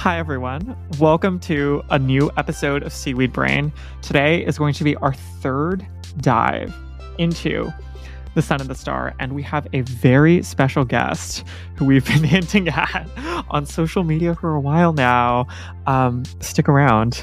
Hi, everyone. Welcome to a new episode of Seaweed Brain. Today is going to be our third dive into the sun and the star, and we have a very special guest who we've been hinting at on social media for a while now. Um, stick around.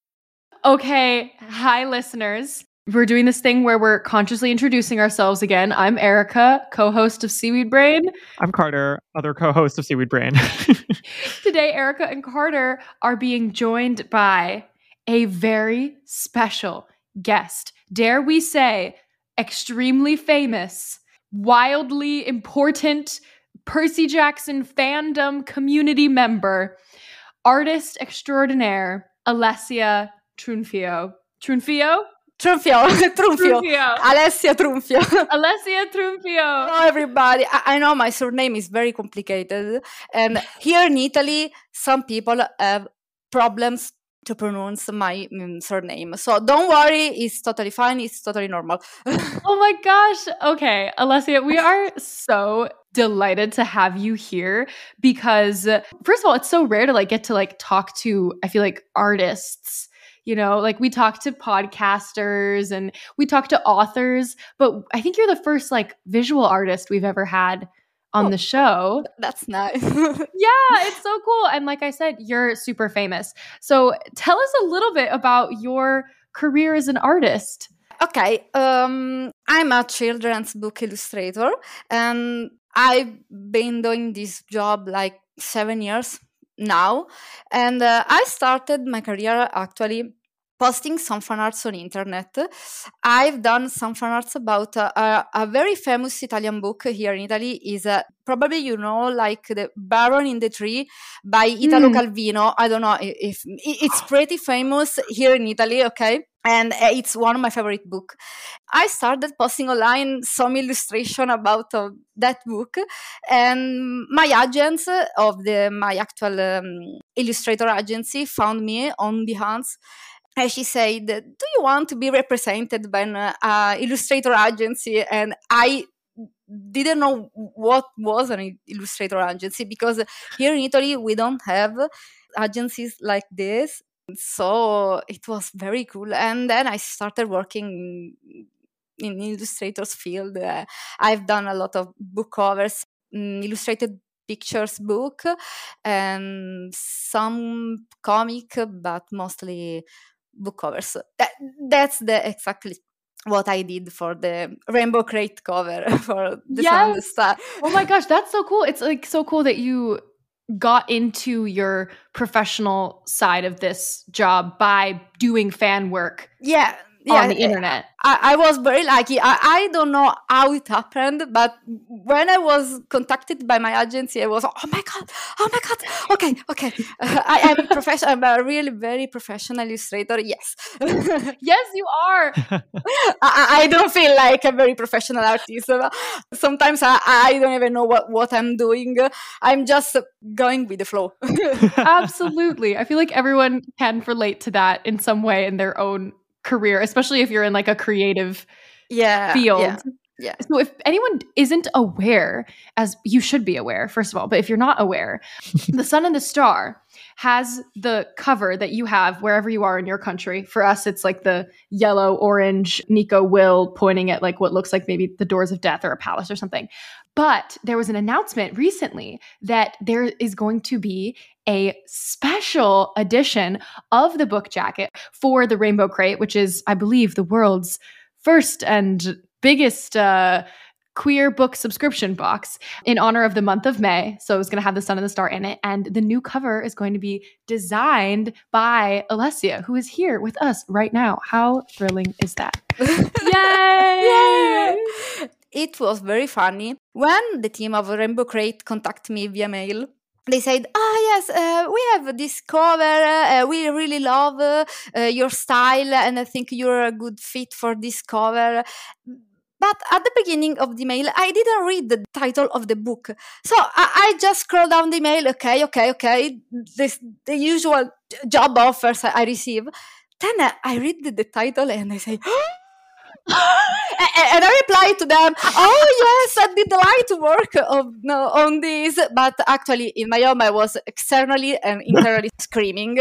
Okay, hi listeners. We're doing this thing where we're consciously introducing ourselves again. I'm Erica, co-host of Seaweed Brain. I'm Carter, other co-host of Seaweed Brain. Today, Erica and Carter are being joined by a very special guest. Dare we say, extremely famous, wildly important Percy Jackson fandom community member, artist extraordinaire, Alessia Trunfio. Trunfio? Trunfio, Trunfio. Trunfio. Alessia Trunfio. Alessia Trunfio. Hello, everybody. I, I know my surname is very complicated. And here in Italy, some people have problems to pronounce my mm, surname. So don't worry, it's totally fine. It's totally normal. oh my gosh. Okay, Alessia, we are so delighted to have you here because first of all, it's so rare to like get to like talk to I feel like artists you know like we talk to podcasters and we talk to authors but i think you're the first like visual artist we've ever had on Oh, the show. That's nice. yeah it's so cool and like i said you're super famous. So tell us a little bit about your career as an artist. Okay, um, I'm a children's book illustrator, and I've been doing this job like seven years now. And uh, I started my career actually posting some fan arts on internet. I've done some fan arts about a, a very famous Italian book here in Italy. Is uh, probably you know like the Baron in the Tree by Italo Mm. Calvino. I don't know i- if, it's pretty famous here in Italy. Okay. And uh, it's one of my favorite book. I started posting online some illustration about uh, that book, and my agents of the my actual um, illustrator agency found me on Behance and she said, "Do you want to be represented by an uh, illustrator agency?" And I didn't know what was an illustrator agency because here in Italy we don't have agencies like this. So it was very cool. And then I started working in illustrators field. Uh, I've done a lot of book covers, mm, illustrated pictures book, and some comic, but mostly book covers. That, that's the exactly what I did for the Rainbow Crate cover for the Sun the Yes. Star. oh my gosh that's so cool it's like so cool that you got into your professional side of this job by doing fan work Yeah, yeah. on the uh, internet I, I was very lucky. I, I don't know how it happened, but when I was contacted by my agency, I was, oh my god, oh my god, okay, okay. I am a professional. I'm a really very professional illustrator. Yes, yes you are I I don't feel like a very professional artist. Sometimes I, I don't even know what, what I'm doing. I'm just going with the flow. Absolutely. I feel like everyone can relate to that in some way in their own career, especially if you're in like a creative yeah, field. Yeah, yeah. So if anyone isn't aware, as you should be aware, first of all, but if you're not aware, The Sun and the Star has the cover that you have wherever you are in your country. For us, it's like the yellow, orange Nico Will pointing at like what looks like maybe the doors of death or a palace or something. But there was an announcement recently that there is going to be a special edition of the book jacket for the Rainbow Crate, which is, I believe, the world's first and biggest uh, queer book subscription box in honor of the month of May. So it's going to have the sun and the star in it. And the new cover is going to be designed by Alessia, who is here with us right now. How thrilling is that? Yay! Yay! It was very funny when the team of Rainbow Crate contacted me via mail they said, "Ah, yes, uh, we have this cover. Uh, we really love uh, your style, and I think you're a good fit for this cover." But at the beginning of the mail, I didn't read the title of the book, so I, I just scrolled down the mail. Okay, okay, okay. This the usual job offers I receive. Then I read the title and I say. and I replied to them, "Oh yes, I did the light work of, no, on this, but actually in my home I was externally and internally screaming."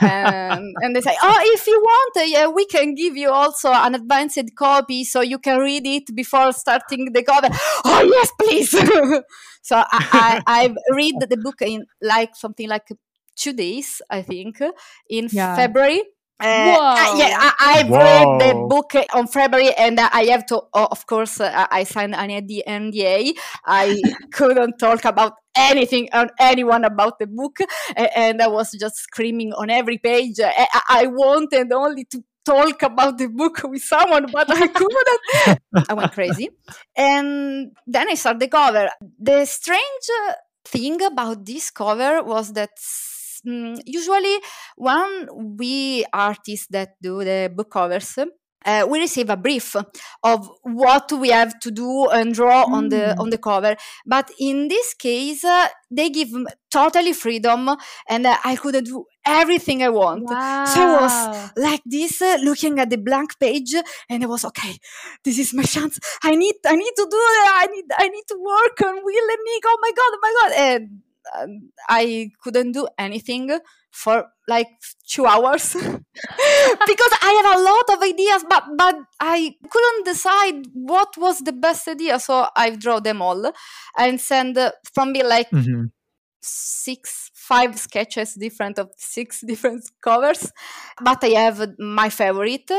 And, and, they say, "Oh, if you want, uh, yeah, we can give you also an advanced copy so you can read it before starting the cover." oh yes, please. so I, I, I read the book in like something like two days, I think, in yeah. February uh, I, yeah, I, have read the book on February, and I have to, oh, of course, uh, I signed an NDA. I couldn't talk about anything on anyone about the book, and I was just screaming on every page. I, I wanted only to talk about the book with someone, but I couldn't. I went crazy, and then I saw the cover. The strange thing about this cover was that mm, usually when we artists that do the book covers uh, we receive a brief of what we have to do and draw mm. on the mm. on the cover but in this case uh, they give totally freedom and uh, i could do everything i want wow. so i was like this uh, looking at the blank page and i was okay this is my chance i need i need to do it i need i need to work on will and nick oh my god oh my god and I couldn't do anything for like two hours because I have a lot of ideas, but but I couldn't decide what was the best idea. So I draw them all and send uh, from me like mm-hmm. six, five sketches different of six different covers. But I have my favorite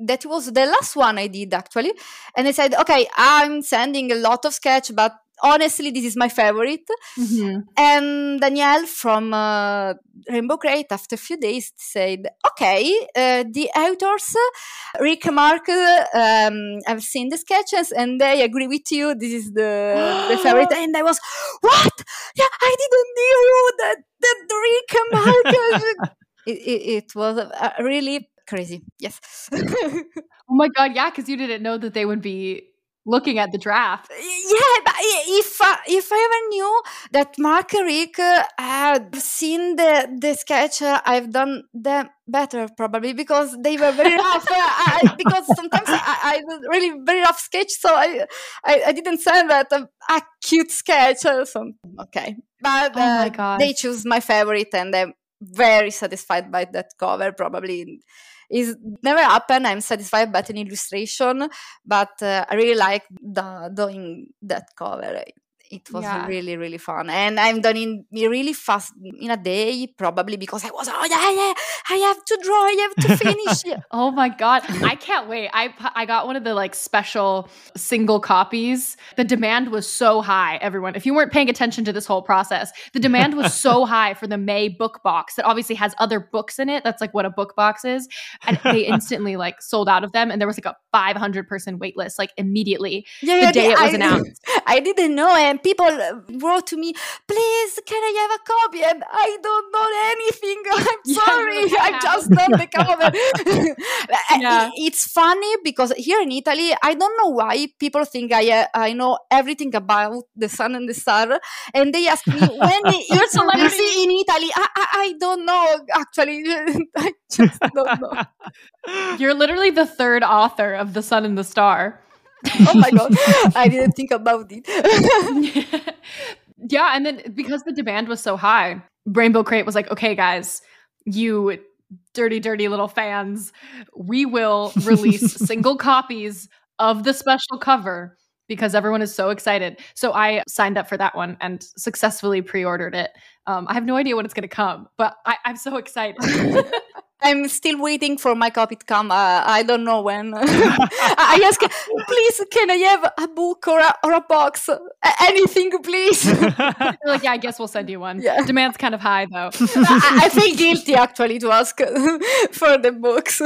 that was the last one I did actually. And I said, okay, I'm sending a lot of sketch, but honestly this is my favorite. Mm-hmm. and danielle from uh, rainbow crate after a few days said okay uh, the authors rick and mark um, have seen the sketches and they agree with you. This is the, the favorite. And i was what? Yeah i didn't know that that rick and mark it, it, it, was uh, really crazy. Yes. Oh my god yeah because you didn't know that they would be looking at the draft. Yeah, but if uh, if I ever knew that Mark Rick uh, had seen the the sketch, uh, I've done them better probably because they were very rough. Uh, I, because sometimes I, I really very rough sketch, so I I, I didn't send that a, a cute sketch. Uh, so okay, but oh my God. they choose my favorite, and I'm very satisfied by that cover. Probably is never happened. I'm satisfied by an illustration, but uh, I really like the, doing that cover it was yeah. really really fun. And i'm done in really fast in a day probably because i was oh yeah yeah i have to draw i have to finish. Oh my god. I can't wait. I i got one of the like special single copies. The demand was so high everyone. If you weren't paying attention to this whole process the demand was so high for the may book box that obviously has other books in it. That's like what a book box is. And they instantly like sold out of them and there was like a 500 person wait list like immediately yeah, the day it was I, announced. I didn't know and people wrote to me, please, can I have a copy? And I don't know anything. I'm yeah, sorry. I just done the cover. yeah. It's funny because here in Italy, I don't know why people think I uh, I know everything about the sun and the star, and they ask me when you're so celebrity in Italy. I, I, I don't know actually. I just don't know. You're literally the third author of The Sun and the Star oh my god. I didn't think about it. Yeah and then because the demand was so high rainbow crate was like okay guys you dirty dirty little fans we will release single copies of the special cover because everyone is so excited. So i signed up for that one and successfully pre-ordered it. Um, i have no idea when it's going to come but I- i'm so excited I'm still waiting for my copy to come. Uh, I don't know when. I ask, please, can I have a book or a, or a box? anything, please. like, yeah, I guess we'll send you one. Yeah. Demand's kind of high, though. I, I, feel guilty actually to ask for the books.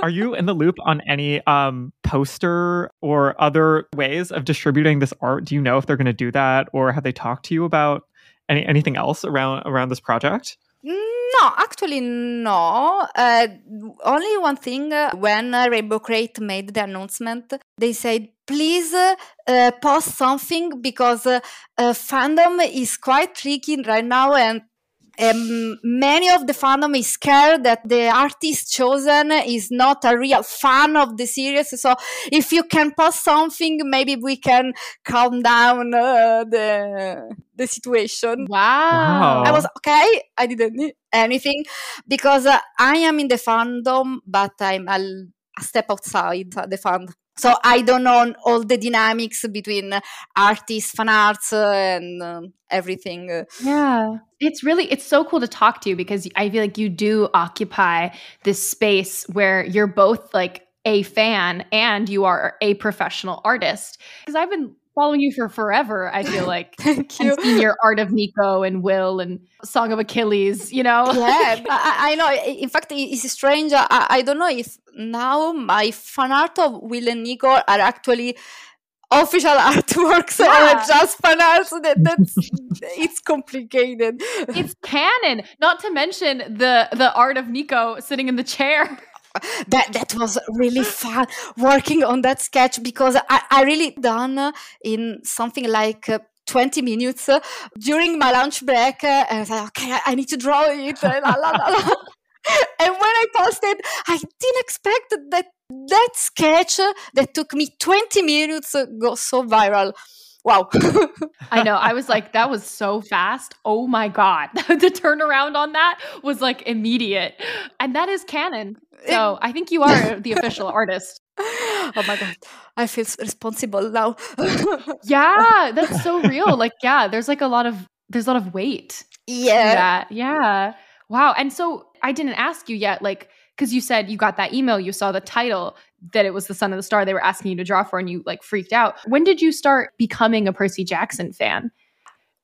Are you in the loop on any um, poster or other ways of distributing this art? Do you know if they're going to do that, or have they talked to you about any anything else around around this project? No, actually, no. Uh, only one thing uh, when uh, Rainbow Crate made the announcement, they said, please uh, post something because uh, uh, fandom is quite tricky right now and um, many of the fandom is scared that the artist chosen is not a real fan of the series. So if you can post something, maybe we can calm down uh, the the situation. Wow. I was okay. I didn't need anything because uh, I am in the fandom, but I'm a, a step outside the fandom so i don't know all the dynamics between artists fan arts and uh, everything yeah. It's really it's so cool to talk to you because i feel like you do occupy this space where you're both like a fan and you are a professional artist. Because i've been following you for forever. I feel like Thank you. seen your art of Nico and Will and Song of Achilles. You know, yeah, I, I, know. In fact, it's strange. I, I don't know if now my fan art of Will and Nico are actually official artworks yeah. or just fan art that that's it's complicated it's canon not to mention the the art of nico sitting in the chair that that was really fun working on that sketch because I, I really done in something like uh, 20 minutes uh, during my lunch break uh, and I was like, okay, I, I need to draw it. la, la, la, and when I posted, I didn't expect that that sketch that took me 20 minutes go so viral wow. I know. I was like, that was so fast. Oh my God. the turnaround on that was like immediate. And that is canon. So I think you are the official artist. Oh my God. I feel responsible now. yeah, that's so real. Like, yeah, there's like a lot of there's a lot of weight. Yeah. Yeah. Wow. And so I didn't ask you yet, like, because you said you got that email, you saw the title that it was the sun and the star they were asking you to draw for and you like freaked out. When did you start becoming a Percy Jackson fan?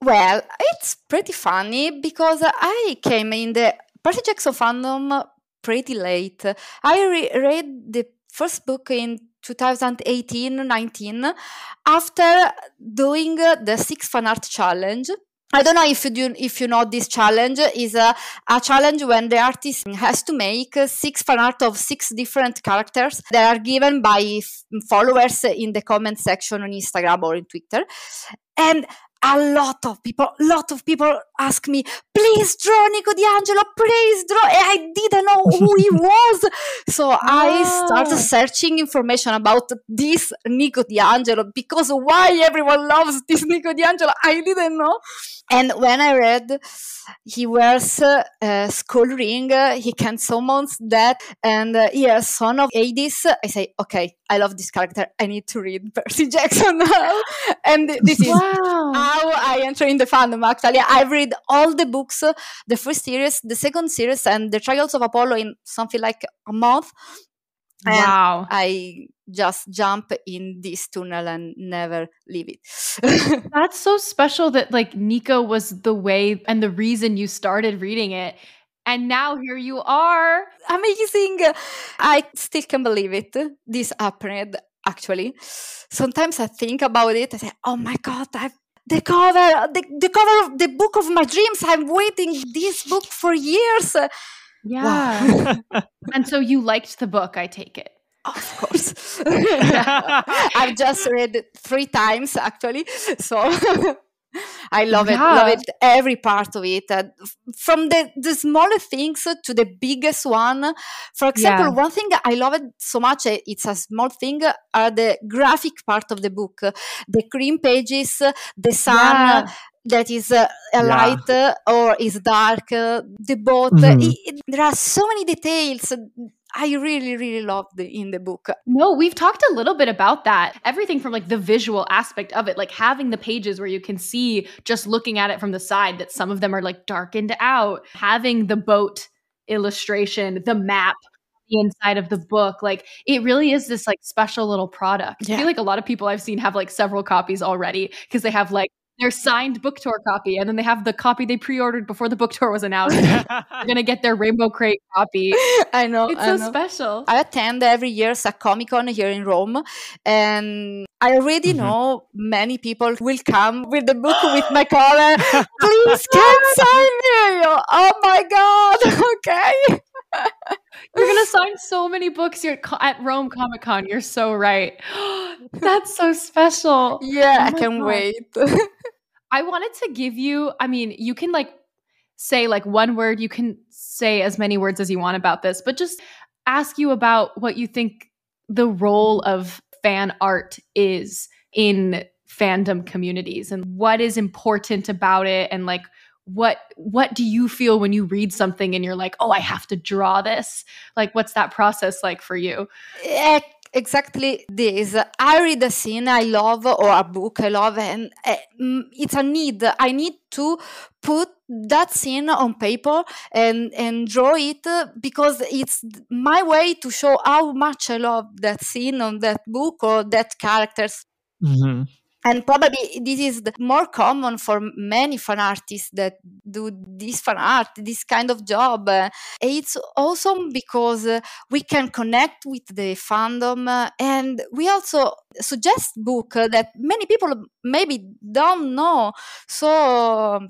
Well, it's pretty funny because I came in the Percy Jackson fandom pretty late. I re- read the first book in 2018 19 after doing the six fan art challenge I don't know if you do, if you know this challenge is a, a challenge when the artist has to make six fan art of six different characters that are given by followers in the comment section on Instagram or in Twitter. And a lot of people, a lot of people ask me, please draw Nico Di Angelo, please draw. And I didn't know who he was. So. I started searching information about this Nico Di Angelo because why everyone loves this Nico Di Angelo, I didn't know. And when I read he wears a skull ring, he can summon that, and uh, he is son of Hades, I say, okay, I love this character. I need to read Percy Jackson now. and this is wow. How I enter in the fandom, actually. I read all the books, the first series, the second series, and the Trials of Apollo in something like a month. And wow. I just jump in this tunnel and never leave it. That's so special that like Nico was the way and the reason you started reading it. And now here you are. Amazing. I still can't believe it. This happened actually. Sometimes I think about it. I say, oh my God, I've the cover, the, the cover of the book of my dreams. I'm waiting this book for years. Yeah. Wow. and so you liked the book, I take it. Of course. I've just read it three times actually. So I love yeah. it, love it, every part of it, uh, from the the smaller things to the biggest one. For example, yeah. one thing I love it so much, uh, it's a small thing, are the graphic part of the book, the cream pages, the sun. Yeah that is uh, a light yeah. or is dark, uh, the boat. Mm-hmm. It, it, there are so many details. I really, really loved in the book. No, we've talked a little bit about that. Everything from like the visual aspect of it, like having the pages where you can see just looking at it from the side that some of them are like darkened out, having the boat illustration, the map, the inside of the book. Like it really is this like special little product. I feel like a lot of people I've seen have like several copies already because they have like their signed book tour copy and then they have the copy they pre-ordered before the book tour was announced. They're gonna get their rainbow crate copy. I know. It's I so know. special. I attend every year a Comic Con here in Rome, and I already Mhm. know many people will come with the book with my color. Please, can sign me? Oh my god! Okay. You're gonna sign so many books You're at Rome Comic Con. You're so right. That's so special. Yeah, Oh I can God. wait. I wanted to give you, I mean, you can like say like one word, you can say as many words as you want about this, but just ask you about what you think the role of fan art is in fandom communities and what is important about it and like what what do you feel when you read something and you're like, "Oh, I have to draw this." Like what's that process like for you? Eh, exactly this. I read a scene I love or a book I love, and uh, it's a need. I need to put that scene on paper and and draw it because it's my way to show how much I love that scene on that book or that characters. Mhm. And probably this is more common for many fan artists that do this fan art, this kind of job. It's awesome because uh, we can connect with the fandom uh, and we also suggest book uh, that many people maybe don't know. So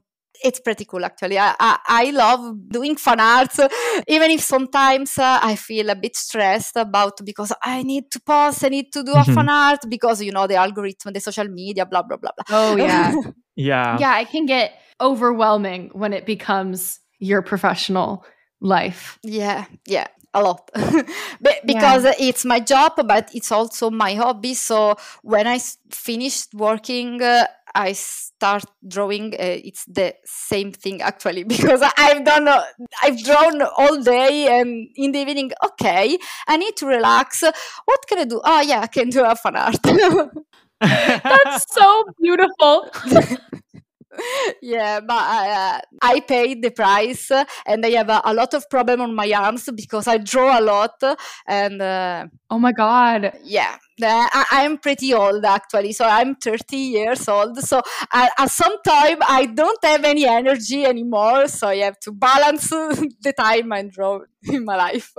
it's pretty cool actually. I, I, I love doing fan arts, even if sometimes uh, I feel a bit stressed about because I need to post, I need to do a Mhm. fan art because you know the algorithm, the social media, blah blah blah blah. Oh yeah. Yeah. yeah, it can get overwhelming when it becomes your professional life. Yeah, yeah, a lot. Be- because it's my job, but it's also my hobby. So when I s- finished working, uh, I start drawing. Uh, it's the same thing actually because I've done, uh, I've drawn all day, and in the evening, okay, I need to relax. What can I do? Oh yeah, I can do a fan art. That's so beautiful. yeah, but uh, I paid the price, and I have a, a lot of problem on my arms because I draw a lot, and uh, Oh my god. yeah, I, I'm pretty old actually. So I'm 30 years old. So at, at some time I don't have any energy anymore. So I have to balance the time I draw in my life.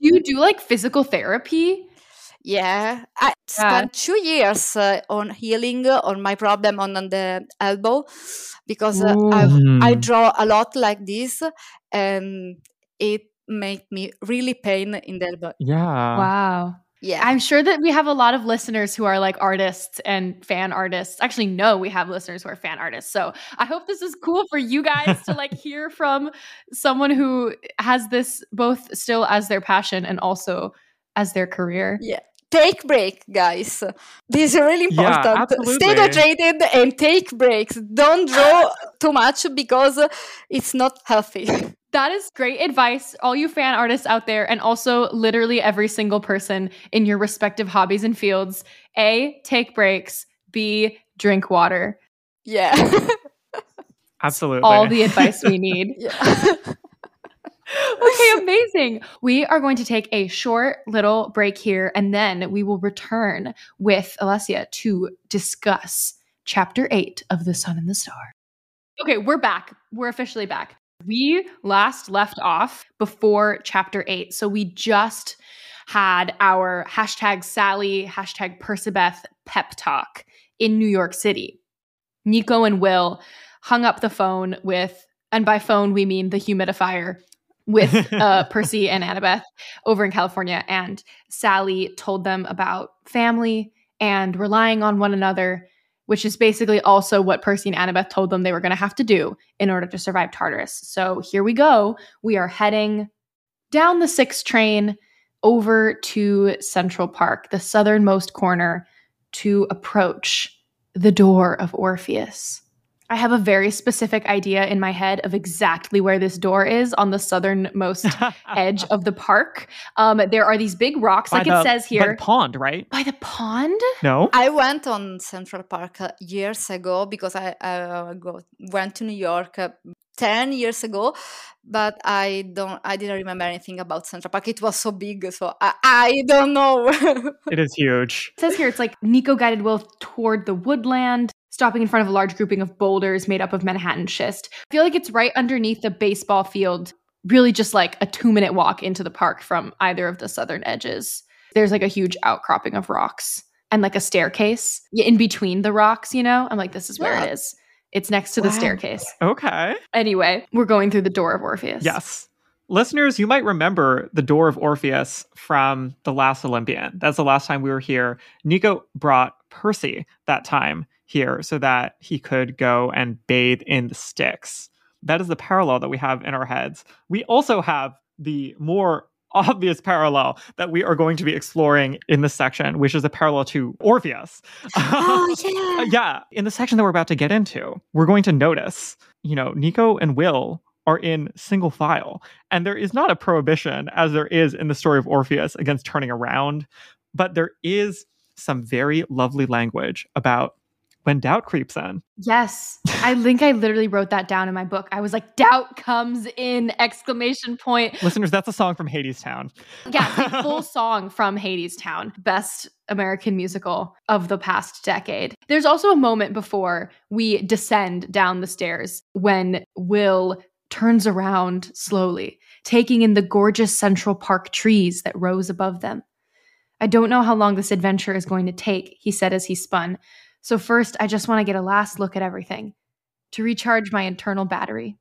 Do you do like physical therapy? Yeah, I spent two years uh, on healing uh, on my problem on, on the elbow because uh, I, I Mm. draw a lot like this and it made me really pain in the elbow. Yeah. wow. Yeah. I'm sure that we have a lot of listeners who are like artists and fan artists. Actually, no, we have listeners who are fan artists. So I hope this is cool for you guys to like hear from someone who has this both still as their passion and also as their career. Yeah. Take break, guys. This is really important. Yeah, important. Stay hydrated and take breaks. Don't draw too much because it's not healthy. That is great advice, all you fan artists out there, and also literally every single person in your respective hobbies and fields. A, take breaks. B, drink water. Yeah. Absolutely. All the advice we need. yeah. okay, amazing. We are going to take a short little break here, and then we will return with Alessia to discuss chapter eight of The Sun and the Star. Okay, we're back. We're officially back. We last left off before chapter eight. So we just had our hashtag Sally, hashtag Percabeth pep talk in New York City. Nico and Will hung up the phone with, and by phone we mean the humidifier, with uh, Percy and Annabeth over in California. And Sally told them about family and relying on one another, which is basically also what Percy and Annabeth told them they were going to have to do in order to survive Tartarus. So here we go. We are heading down the six train over to Central Park, the southernmost corner, to approach the door of Orpheus. I have a very specific idea in my head of exactly where this door is on the southernmost edge of the park. Um, there are these big rocks, By like the- it says by here. the pond, right? By the pond? No. I went on Central Park uh, years ago because I uh, go, went to New York uh, 10 years ago but i don't i didn't remember anything about central park it was so big so i, I don't know it is huge it says here it's like nico guided will toward the woodland stopping in front of a large grouping of boulders made up of manhattan schist i feel like it's right underneath the baseball field really just like a two minute walk into the park from either of the southern edges there's like a huge outcropping of rocks and like a staircase in between the rocks you know i'm like this is where yeah. it is it's next to wow. the staircase. Okay. Anyway, we're going through the door of Orpheus. Yes. Listeners, you might remember the door of Orpheus from The Last Olympian. That's the last time we were here. Nico brought Percy that time here so that he could go and bathe in the Styx. That is the parallel that we have in our heads. We also have the more obvious parallel that we are going to be exploring in this section, which is a parallel to Orpheus. Oh, yeah. yeah. In the section that we're about to get into, we're going to notice, you know, Nico and Will are in single file. And there is not a prohibition, as there is in the story of Orpheus, against turning around, but there is some very lovely language about when doubt creeps in. Yes. I think I literally wrote that down in my book. I was like, doubt comes in exclamation point. Listeners, that's a song from Hadestown. Yeah, the full song from Hadestown. Best American musical of the past decade. There's also a moment before we descend down the stairs when Will turns around slowly, taking in the gorgeous Central Park trees that rose above them. I don't know how long this adventure is going to take, he said as he spun, so, first, I just want to get a last look at everything to recharge my internal battery.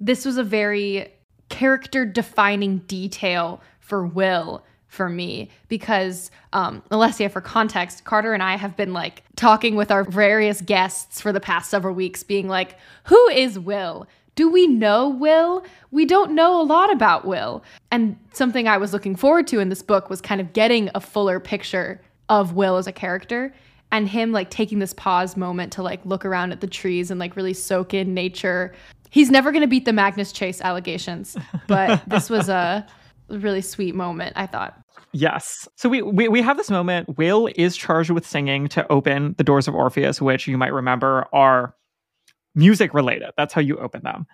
This was a very character defining detail for Will for me because um, Alessia, for context, Carter and I have been like talking with our various guests for the past several weeks, being like, who is Will? Do we know Will? We don't know a lot about Will. And something I was looking forward to in this book was kind of getting a fuller picture of Will as a character and him like taking this pause moment to like look around at the trees and like really soak in nature. He's never going to beat the Magnus Chase allegations, but this was a really sweet moment, I thought. Yes. So we, we we have this moment. Will is charged with singing to open the doors of Orpheus, which you might remember are music related. That's how you open them.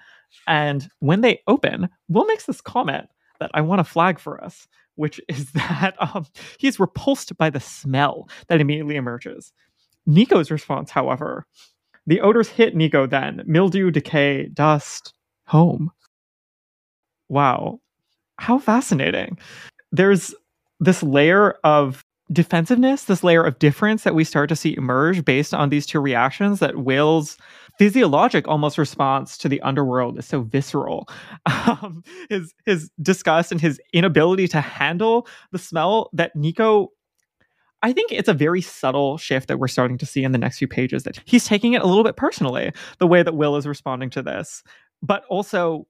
And when they open, Will makes this comment that I want to flag for us, which is that um, he is repulsed by the smell that immediately emerges. Nico's response, however, the odors hit Nico then mildew, decay, dust, home. Wow. How fascinating. There's this layer of defensiveness, this layer of difference that we start to see emerge based on these two reactions that Will's physiologic almost response to the underworld is so visceral. Um, his his disgust and his inability to handle the smell that Nico I think it's a very subtle shift that we're starting to see in the next few pages that he's taking it a little bit personally, the way that Will is responding to this. But also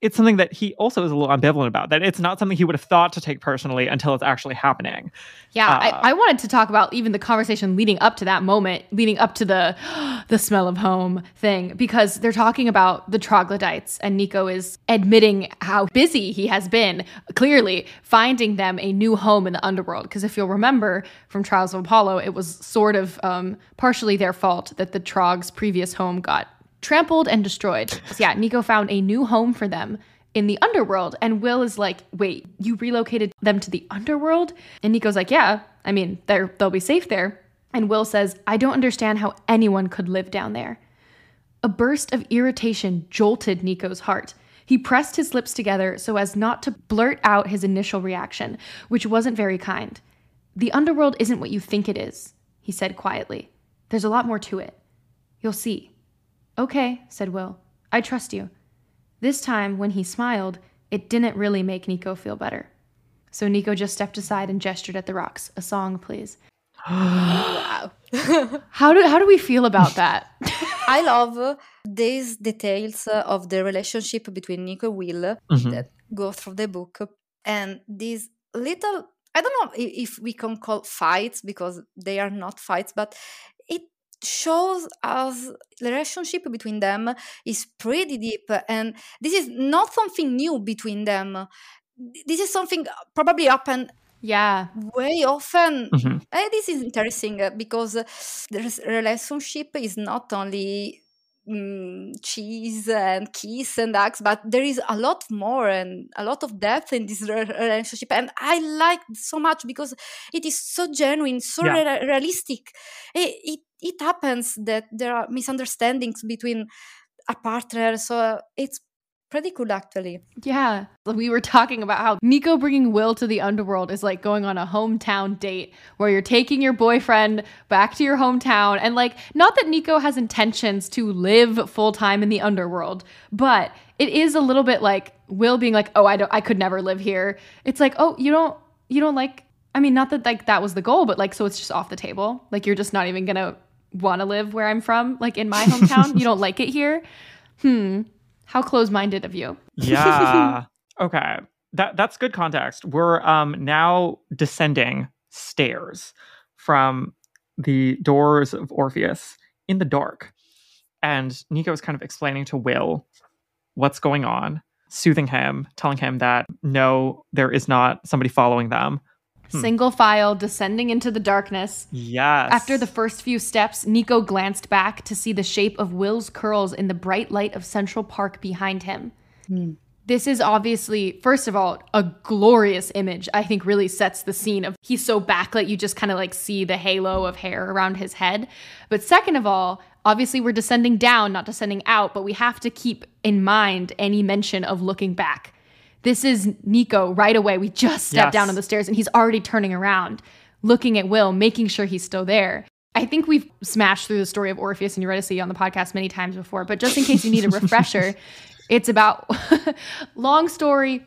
it's something that he also is a little ambivalent about that it's not something he would have thought to take personally until it's actually happening. Yeah uh, I, I, wanted to talk about even the conversation leading up to that moment leading up to the the smell of home thing because they're talking about the troglodytes and nico is admitting how busy he has been clearly finding them a new home in the underworld. Because if you'll remember from trials of apollo it was sort of um, partially their fault that the trog's previous home got trampled and destroyed. So yeah, Nico found a new home for them in the underworld. And Will is like, wait, you relocated them to the underworld? And Nico's like, yeah, I mean, they'll be safe there. And Will says, I don't understand how anyone could live down there. A burst of irritation jolted Nico's heart. He pressed his lips together so as not to blurt out his initial reaction, which wasn't very kind. The underworld isn't what you think it is, he said quietly. There's a lot more to it. You'll see. Okay, said Will. I trust you. This time, when he smiled, it didn't really make Nico feel better. So Nico just stepped aside and gestured at the rocks. A song, please. wow. how do how do we feel about that? I love these details of the relationship between Nico and Will mm-hmm. that go through the book, and these little I don't know if we can call fights because they are not fights, but shows us the relationship between them is pretty deep and this is not something new between them this is something probably happened yeah way often mm-hmm. and this is interesting because the relationship is not only mm, cheese and kiss and hugs, but there is a lot more and a lot of depth in this re- relationship. And I like so much because it is so genuine, so Yeah. re- realistic. It, it, it happens that there are misunderstandings between a partner, so it's pretty cool actually. Yeah. We were talking about how Nico bringing Will to the underworld is like going on a hometown date where you're taking your boyfriend back to your hometown. And like, not that Nico has intentions to live full time in the underworld, but it is a little bit like Will being like, oh, I don't, I could never live here. It's like, oh, you don't, you don't like, I mean, not that like that was the goal, but like, so it's just off the table. Like, you're just not even gonna want to live where I'm from, like in my hometown. you don't like it here. Hmm. How close minded of you. Yeah. okay. That that's good context. We're um now descending stairs from the doors of Orpheus in the dark. And Nico is kind of explaining to Will what's going on, soothing him, telling him that no, there is not somebody following them. Hmm. Single file descending into the darkness. Yes. After the first few steps, Nico glanced back to see the shape of Will's curls in the bright light of Central Park behind him. This is obviously, first of all, a glorious image. I think really sets the scene of he's so backlit, you just kind of like see the halo of hair around his head. But second of all, obviously we're descending down, not descending out, but we have to keep in mind any mention of looking back. This is Nico right away. We just stepped Yes. down on the stairs and he's already turning around, looking at Will, making sure he's still there. I think we've smashed through the story of Orpheus and Eurydice on the podcast many times before, but just in case you need a refresher, it's about long story.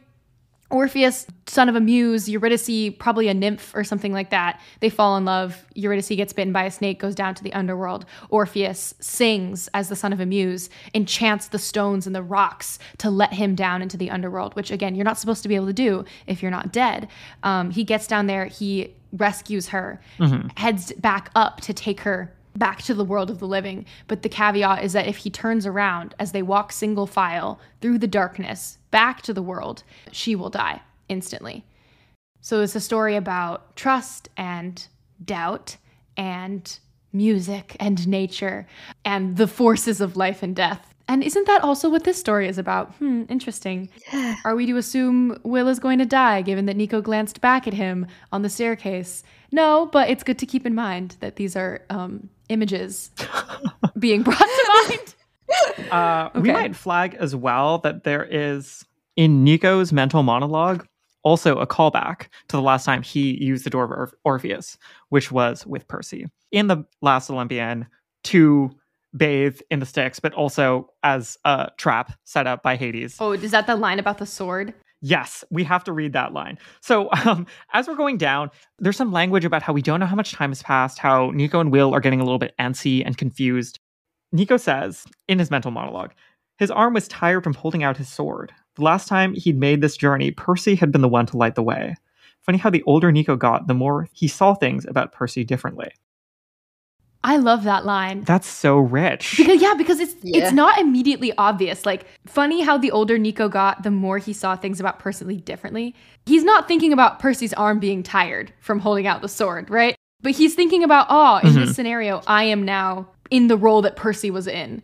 Orpheus, son of a muse, Eurydice, probably a nymph or something like that. They fall in love. Eurydice gets bitten by a snake, goes down to the underworld. Orpheus sings as the son of a muse, enchants the stones and the rocks to let him down into the underworld, which again, you're not supposed to be able to do if you're not dead. Um, he gets down there, he rescues her, heads back up to take her back to the world of the living. But the caveat is that if he turns around as they walk single file through the darkness back to the world, she will die instantly. So it's a story about trust and doubt and music and nature and the forces of life and death. And isn't that also what this story is about? Hmm, interesting. Are we to assume Will is going to die given that Nico glanced back at him on the staircase? No, but it's good to keep in mind that these are um, images being brought to mind. Uh, We might flag as well that there is in Nico's mental monologue also a callback to the last time he used the door of Orph- Orpheus, which was with Percy in the last Olympian to bathe in the Styx, but also as a trap set up by Hades. Oh, is that the line about the sword? Yes, we have to read that line. So, um, as we're going down, there's some language about how we don't know how much time has passed, how Nico and Will are getting a little bit antsy and confused. Nico says in his mental monologue, his arm was tired from holding out his sword. The last time he'd made this journey, Percy had been the one to light the way. Funny how the older Nico got, the more he saw things about Percy differently. I love that line. That's so rich. Because yeah, because it's Yeah. it's not immediately obvious. Like funny how the older Nico got, the more he saw things about Percy differently. He's not thinking about Percy's arm being tired from holding out the sword, right? But he's thinking about, oh, in this mm-hmm. scenario, I am now in the role that Percy was in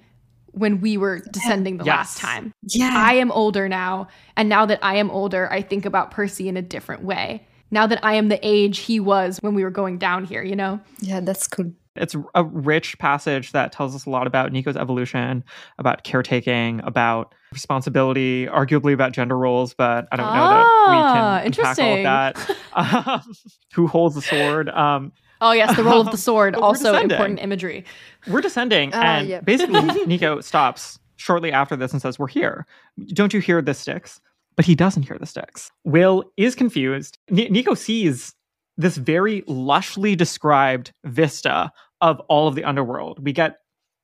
when we were descending the Yes. last time. Yeah. I am older now, and now that I am older, I think about Percy in a different way. Now that I am the age he was when we were going down here, you know? yeah, that's cool. it's a rich passage that tells us a lot about Nico's evolution, about caretaking, about responsibility, arguably about gender roles, but I don't know that Ah, we can unpack all of that. Um, who holds the sword? Um, Oh yes, the role of the sword, also important imagery. we're descending, Ah, and yeah. basically Nico stops shortly after this and says, "We're here. Don't you hear the Styx?" But he doesn't hear the Styx. Will is confused. Ni- Nico sees this very lushly described vista of all of the underworld. We get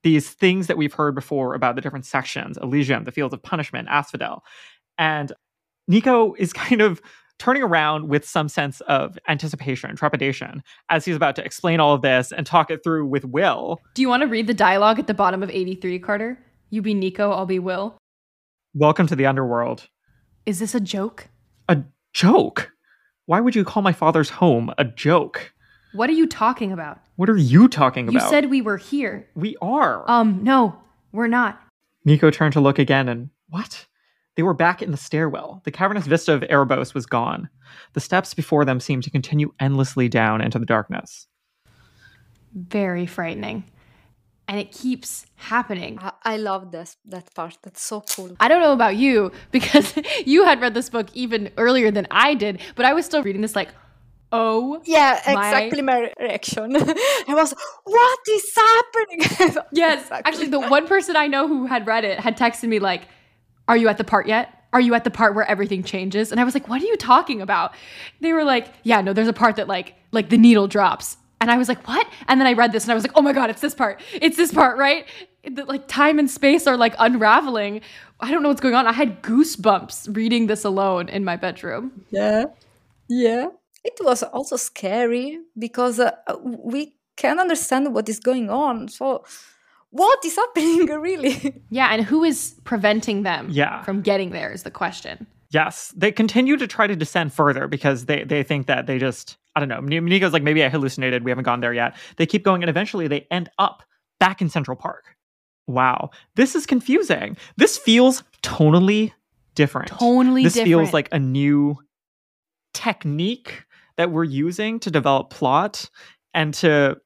these things that we've heard before about the different sections Elysium, the Fields of Punishment, Asphodel. And Nico is kind of turning around with some sense of anticipation, trepidation, as he's about to explain all of this and talk it through with Will. Do you want to read the dialogue at the bottom of 83, Carter? You be Nico, I'll be Will. Welcome to the underworld. Is this a joke? A joke? Why would you call my father's home a joke? What are you talking about? What are you talking about? You said we were here. we are. Um, no. we're not. Nico turned to look again and what? They were back in the stairwell. The cavernous vista of Erebos was gone. The steps before them seemed to continue endlessly down into the darkness. Very frightening. And it keeps happening. I, I love this that part. That's so cool. I don't know about you because you had read this book even earlier than I did, but I was still reading this like, oh Yeah, My- exactly my reaction. I was, what is happening? Yes, Exactly. actually, the one person I know who had read it had texted me like, "Are you at the part yet? Are you at the part where everything changes?" And I was like, "What are you talking about?" They were like, "Yeah, no, there's a part that like like the needle drops." And I was like, "What?" And then I read this and I was like, "Oh my god, it's this part. It's this part, right?" The, like time and space are like unraveling. I don't know what's going on. I had goosebumps reading this alone in my bedroom. Yeah. Yeah. It was also scary because uh, we can't understand what is going on. So, what is happening really? Yeah, and who is preventing them Yeah. from getting there is the question. Yes, they continue to try to descend further because they they think that they just I don't know. Nico's like maybe I hallucinated. We haven't gone there yet. They keep going and eventually they end up back in Central Park. Wow, this is confusing. This feels tonally different. Tonally this different. feels like a new technique that we're using to develop plot and to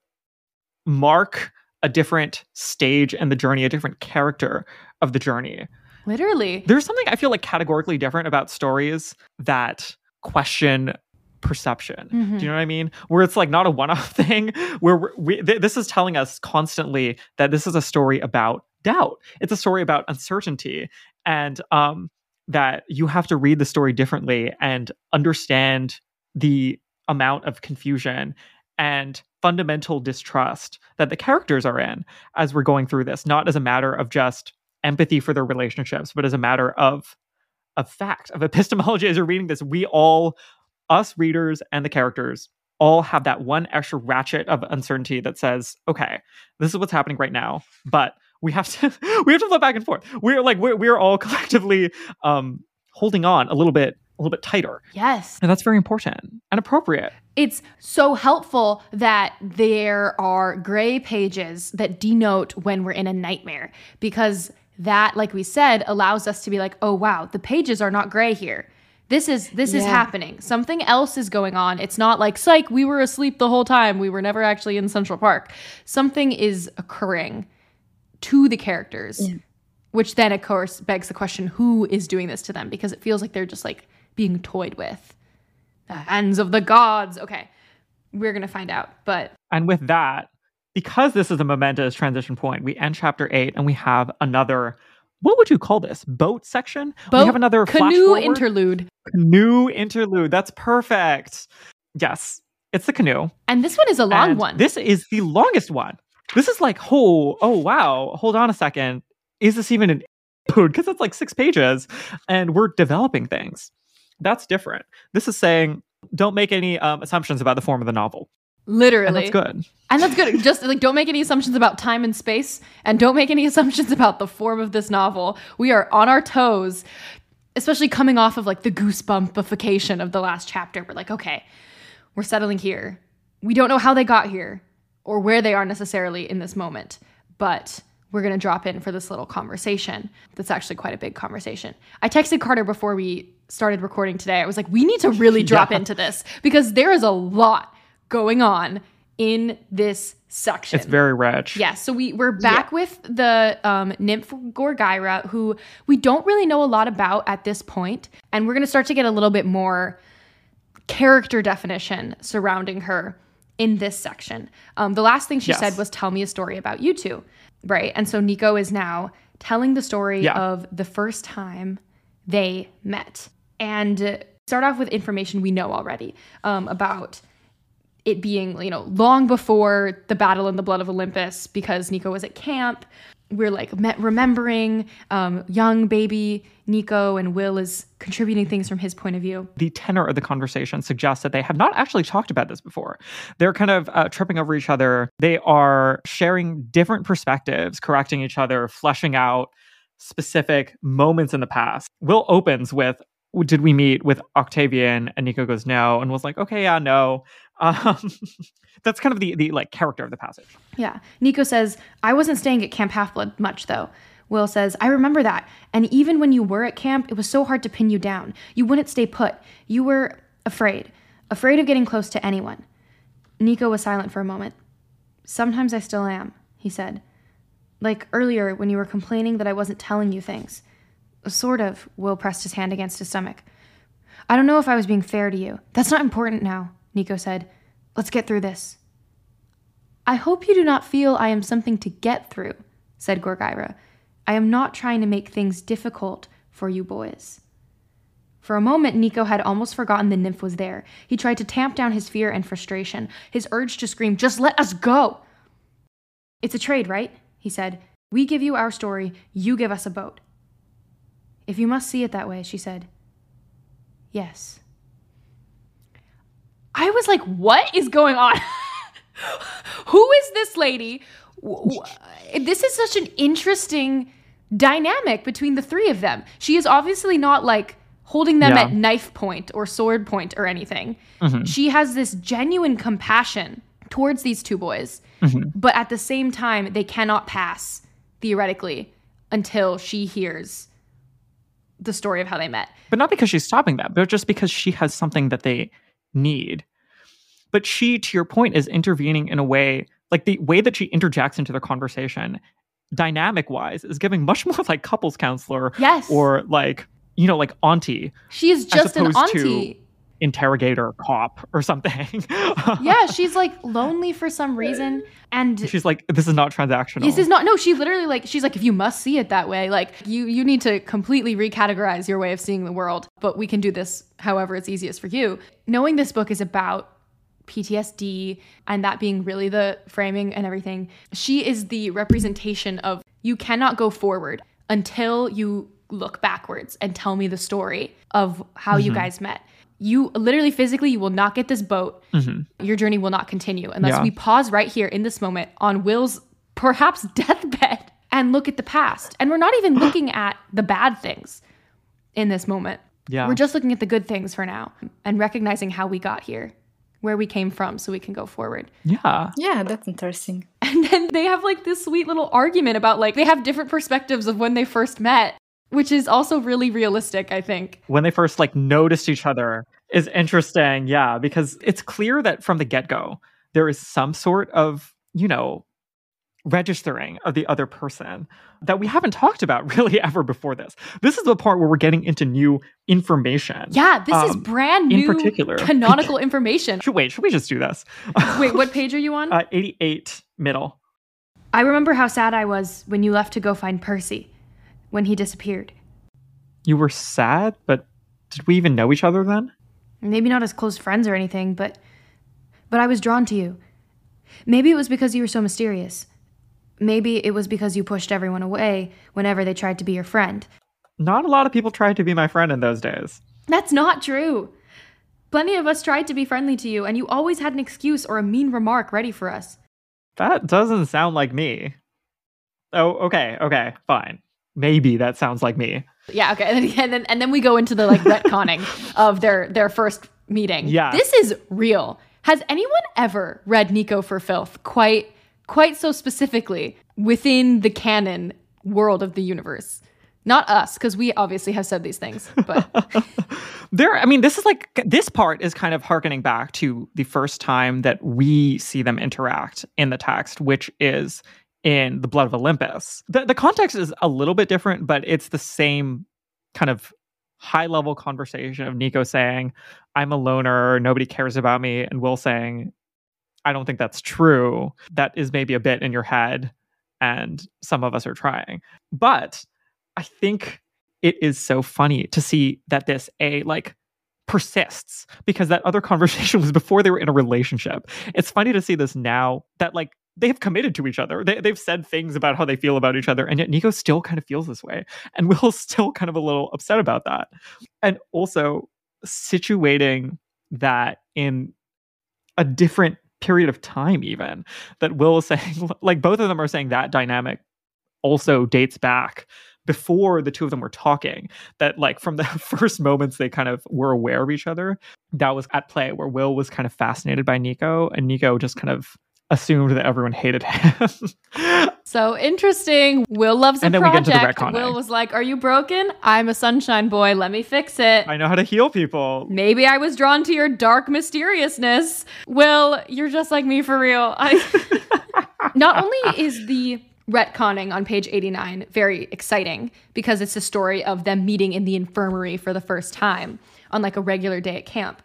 mark a different stage and the journey, a different character of the journey. Literally. There's something I feel like categorically different about stories that question perception. Mhm. Do you know what I mean? Where it's like not a one-off thing. Where we, th- this is telling us constantly that this is a story about doubt. It's a story about uncertainty, and um, that you have to read the story differently and understand the amount of confusion and fundamental distrust that the characters are in as we're going through this. Not as a matter of just empathy for their relationships, but as a matter of of fact of epistemology. As you're reading this, we all us readers and the characters all have that one extra ratchet of uncertainty that says, okay, this is what's happening right now, but we have to we have to flip back and forth. We're like we're we're all collectively um holding on a little bit a little bit tighter. Yes. And that's very important and appropriate. It's so helpful that there are gray pages that denote when we're in a nightmare because that, like we said, allows us to be like, oh wow, the pages are not gray here. This is this is happening. Something else is going on. It's not like psych, we were asleep the whole time. We were never actually in Central Park. Something is occurring to the characters. Which then of course begs the question who is doing this to them because it feels like they're just like being toyed with. The hands of the gods. Okay. We're going to find out. But And with that, because this is a momentous transition point, we end chapter eight and we have another. What would you call this? Boat section. we have another canoe interlude. canoe interlude. That's perfect. Yes, it's the canoe. And this one is a long And one. This is the longest one. This is like, oh, oh wow. Hold on a second. Is this even an interlude? Because it's like six pages, and we're developing things. That's different. This is saying, don't make any um, assumptions about the form of the novel, and Literally. that's good. And that's good. Just like don't make any assumptions about time and space and don't make any assumptions about the form of this novel. We are on our toes, especially coming off of like the goosebumpification of the last chapter. We're like, okay, we're settling here. We don't know how they got here or where they are necessarily in this moment, but we're going to drop in for this little conversation. That's actually quite a big conversation. I texted Carter before we started recording today. I was like, we need to really drop Yeah. into this because there is a lot going on in this section. It's very rich. Yeah, so we we're back with the um, nymph Gorgyra, who we don't really know a lot about at this point, and we're gonna start to get a little bit more character definition surrounding her in this section. Um, the last thing she Yes. said was, "Tell me a story about you two. right? And so Nico is now telling the story Yeah. of the first time they met, and start off with information we know already um, about it being, you know, long before the battle in the blood of Olympus because Nico was at camp. We're like remembering um, young baby Nico and Will is contributing things from his point of view. the tenor of the conversation suggests that they have not actually talked about this before. They're kind of uh, tripping over each other. They are sharing different perspectives, correcting each other, fleshing out specific moments in the past. Will opens with did we meet with Octavian? And Nico goes, no. And was like, okay, yeah, no. Um, that's kind of the, the like character of the passage. Yeah. Nico says, I wasn't staying at Camp Half Blood much though. Will says, I remember that. And even when you were at camp, it was so hard to pin you down. You wouldn't stay put. You were afraid, afraid of getting close to anyone. Nico was silent for a moment. Sometimes I still am, he said. Like earlier when you were complaining that I wasn't telling you things. Sort of, Will pressed his hand against his stomach. I don't know if I was being fair to you. That's not important now, Nico said. Let's get through this. I hope you do not feel I am something to get through, said Gorgyra. I am not trying to make things difficult for you boys. For a moment, Nico had almost forgotten the nymph was there. He tried to tamp down his fear and frustration, his urge to scream, Just let us go! It's a trade, right? He said. We give you our story, you give us a boat. If you must see it that way, she said. Yes. I was like, what is going on? Who is this lady? This is such an interesting dynamic between the three of them. She is obviously not like holding them yeah. at knife point or sword point or anything. Mm-hmm. She has this genuine compassion towards these two boys, mm-hmm. but at the same time, they cannot pass theoretically until she hears the story of how they met. But not because she's stopping that, but just because she has something that they need. But she, to your point, is intervening in a way, like the way that she interjects into the conversation, dynamic wise, is giving much more like couples counselor. Yes. Or like, you know, like auntie. She is just an auntie interrogator cop or something. yeah, she's like lonely for some reason and she's like this is not transactional. This is not no, she literally like she's like if you must see it that way, like you you need to completely recategorize your way of seeing the world, but we can do this however it's easiest for you. Knowing this book is about PTSD and that being really the framing and everything. She is the representation of you cannot go forward until you look backwards and tell me the story of how mm-hmm. you guys met you literally physically you will not get this boat. Mm-hmm. your journey will not continue unless yeah. we pause right here in this moment on will's perhaps deathbed and look at the past. And we're not even looking at the bad things in this moment. Yeah. We're just looking at the good things for now and recognizing how we got here where we came from so we can go forward. Yeah. Yeah that's interesting. And then they have like this sweet little argument about like they have different perspectives of when they first met which is also really realistic i think. When they first like noticed each other is interesting yeah because it's clear that from the get-go there is some sort of you know registering of the other person that we haven't talked about really ever before this. This is the part where we're getting into new information. Yeah this um, is brand new in particular. canonical information. Should, wait should we just do this? Wait what page are you on? Uh, 88 middle. I remember how sad i was when you left to go find percy when he disappeared. You were sad, but did we even know each other then? Maybe not as close friends or anything, but but I was drawn to you. Maybe it was because you were so mysterious. Maybe it was because you pushed everyone away whenever they tried to be your friend. Not a lot of people tried to be my friend in those days. That's not true. Plenty of us tried to be friendly to you, and you always had an excuse or a mean remark ready for us. That doesn't sound like me. Oh, okay, okay, fine maybe that sounds like me. Yeah, okay. And then and then, and then we go into the like retconning of their their first meeting. Yeah. This is real. Has anyone ever read Nico for Filth quite quite so specifically within the canon world of the universe? Not us, because we obviously have said these things, but there I mean, this is like this part is kind of harkening back to the first time that we see them interact in the text, which is in The Blood of Olympus. The, the context is a little bit different, but it's the same kind of high level conversation of Nico saying, I'm a loner, nobody cares about me, and Will saying, I don't think that's true. That is maybe a bit in your head, and some of us are trying. But I think it is so funny to see that this a like persists because that other conversation was before they were in a relationship. It's funny to see this now that like they've committed to each other. They, they've said things about how they feel about each other, and yet Nico still kind of feels this way, and Will's still kind of a little upset about that. And also situating that in a different period of time, even that Will is saying, like both of them are saying that dynamic also dates back before the two of them were talking that like from the first moments they kind of were aware of each other that was at play where will was kind of fascinated by nico and nico just kind of assumed that everyone hated him. So interesting. Will loves a And then we get into the project. will was like are you broken? I'm a sunshine boy. Let me fix it. I know how to heal people. Maybe I was drawn to your dark mysteriousness. Will, you're just like me for real. I Not only is the retconning on page 89 very exciting because it's a story of them meeting in the infirmary for the first time on like a regular day at camp.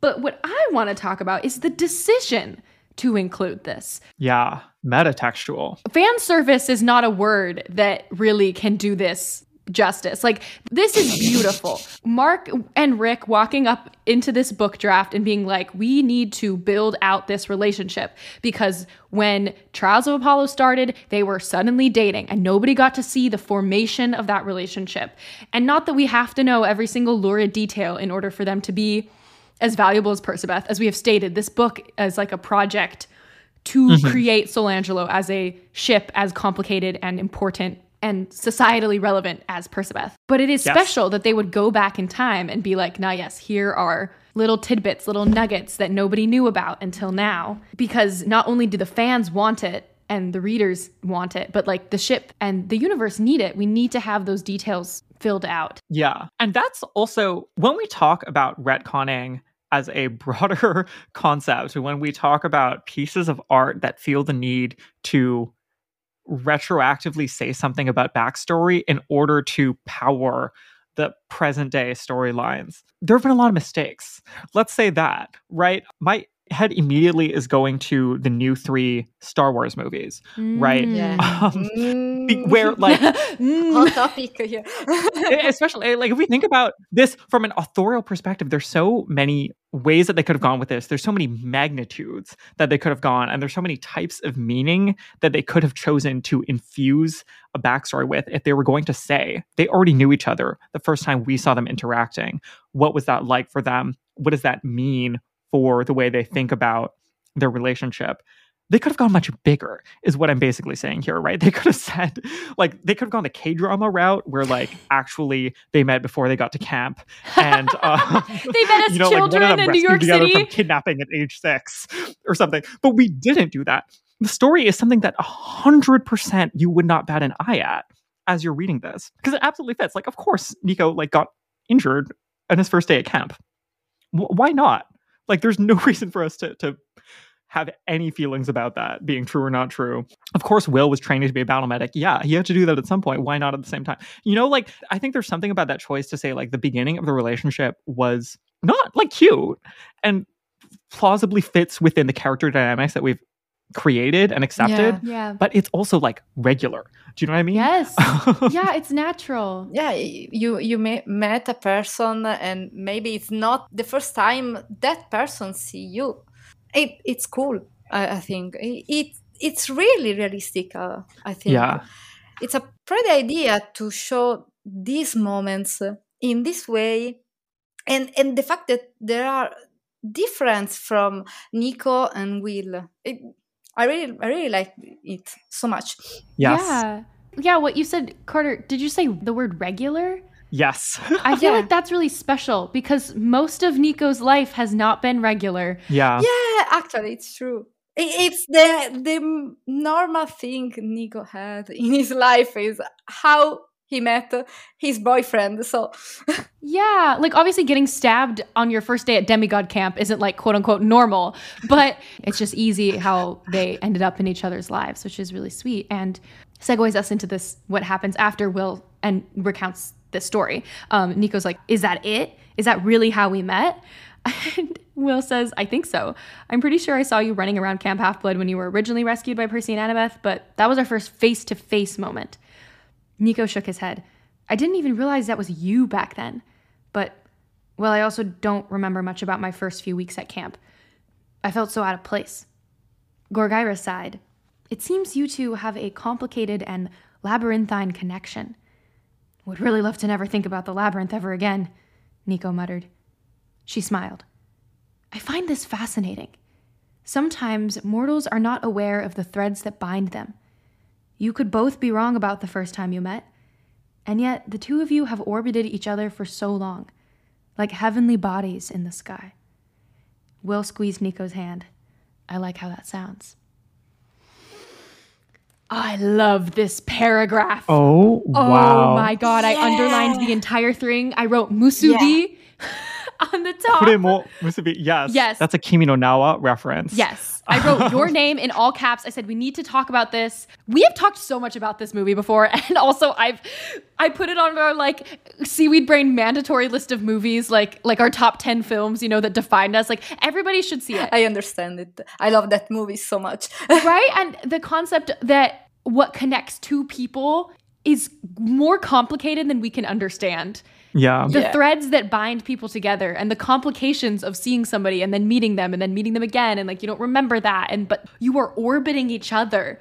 But what I want to talk about is the decision to include this. yeah metatextual Fan service is not a word that really can do this justice. Like, this is beautiful. Mark and Rick walking up into this book draft and being like, we need to build out this relationship because when Trials of Apollo started, they were suddenly dating and nobody got to see the formation of that relationship. And not that we have to know every single lurid detail in order for them to be as valuable as Percabeth. As we have stated, this book is like a project to mm-hmm. create Solangelo as a ship as complicated and important and societally relevant as Percabeth. But it is Yes. special that they would go back in time and be like, nah, yes, here are little tidbits, little nuggets that nobody knew about until now. Because not only do the fans want it and the readers want it, but like the ship and the universe need it. We need to have those details filled out. Yeah. And that's also when we talk about retconning as a broader concept, when we talk about pieces of art that feel the need to retroactively say something about backstory in order to power the present day storylines, there have been a lot of mistakes. Let's say that, right? My head immediately is going to the new three Star Wars movies, right? Yeah. Um, be- Mm. where like hot topic here. especially like if we think about this from an authorial perspective there's so many ways that they could have gone with this. There's so many magnitudes that they could have gone and there's so many types of meaning that they could have chosen to infuse a backstory with if they were going to say. They already knew each other the first time we saw them interacting. What was that like for them? What does that mean for the way they think about their relationship they could have gone much bigger is what i'm basically saying here right? They could have said like they could have gone the k-drama route where like actually they met before they got to camp and uh, They met as you know, like, children them in New York City. from kidnapping at age six or something. But we didn't do that. The story is something that 100% you would not bat an eye at as you're reading this because it absolutely fits. Like of course nico like got injured on his first day at camp. W- why not? Like there's no reason for us to to have any feelings about that being true or not true. Of course, Will was training to be a battle medic. Yeah, he had to do that at some point. Why not at the same time? You know, like I think there's something about that choice to say like the beginning of the relationship was not like cute and plausibly fits within the character dynamics that we've created and accepted, Yeah. but it's also like regular. Do you know what I mean? Yes. yeah, it's natural. yeah you you may, met a person and maybe it's not the first time that person see you it, it's cool i, I think it, it it's really realistic uh, i think Yeah. it's a pretty idea to show these moments in this way and and the fact that there are difference from nico and will it, i really i really like it so much Yes. Yeah. Yeah, what you said, Carter, did you say the word regular? Yes. I feel Yeah. like that's really special because most of Nico's life has not been regular. yeah. Yeah, actually, it's true. It's the the normal thing Nico had in his life is how he met his boyfriend. So Yeah, like obviously getting stabbed on your first day at demigod camp isn't like quote unquote normal, but it's just easy how they ended up in each other's lives, which is really sweet and segues us into this what happens after Will and recounts this story. Um, Nico's like, "Is that it? Is that really how we met?" And Will says, "I think so. I'm pretty sure I saw you running around Camp Half Blood when you were originally rescued by Percy and Annabeth, but that was our first face to face moment." Nico shook his head. I didn't even realize that was you back then. But, well, I also don't remember much about my first few weeks at camp. I felt so out of place. Gorgyra sighed. It seems you two have a complicated and labyrinthine connection. Would really love to never think about the labyrinth ever again, Nico muttered. She smiled. I find this fascinating. Sometimes mortals are not aware of the threads that bind them. You could both be wrong about the first time you met. And yet, the two of you have orbited each other for so long, like heavenly bodies in the sky. Will squeezed Nico's hand. I like how that sounds. I love this paragraph. Oh, oh wow. Oh my god, I underlined the entire thing. I wrote Musubi on the top. Kuremo Musubi. Yes. Yes. That's a Kimi no Na wa reference. Yes. I wrote your name in all caps. I said we need to talk about this. We have talked so much about this movie before and also I've I put it on our like seaweed brain mandatory list of movies like like our top 10 films, you know, that defined us. Like everybody should see it. I understand it. I love that movie so much. right? And the concept that what connects two people is more complicated than we can understand. Yeah. The Yeah. threads that bind people together and the complications of seeing somebody and then meeting them and then meeting them again and like you don't remember that and but you are orbiting each other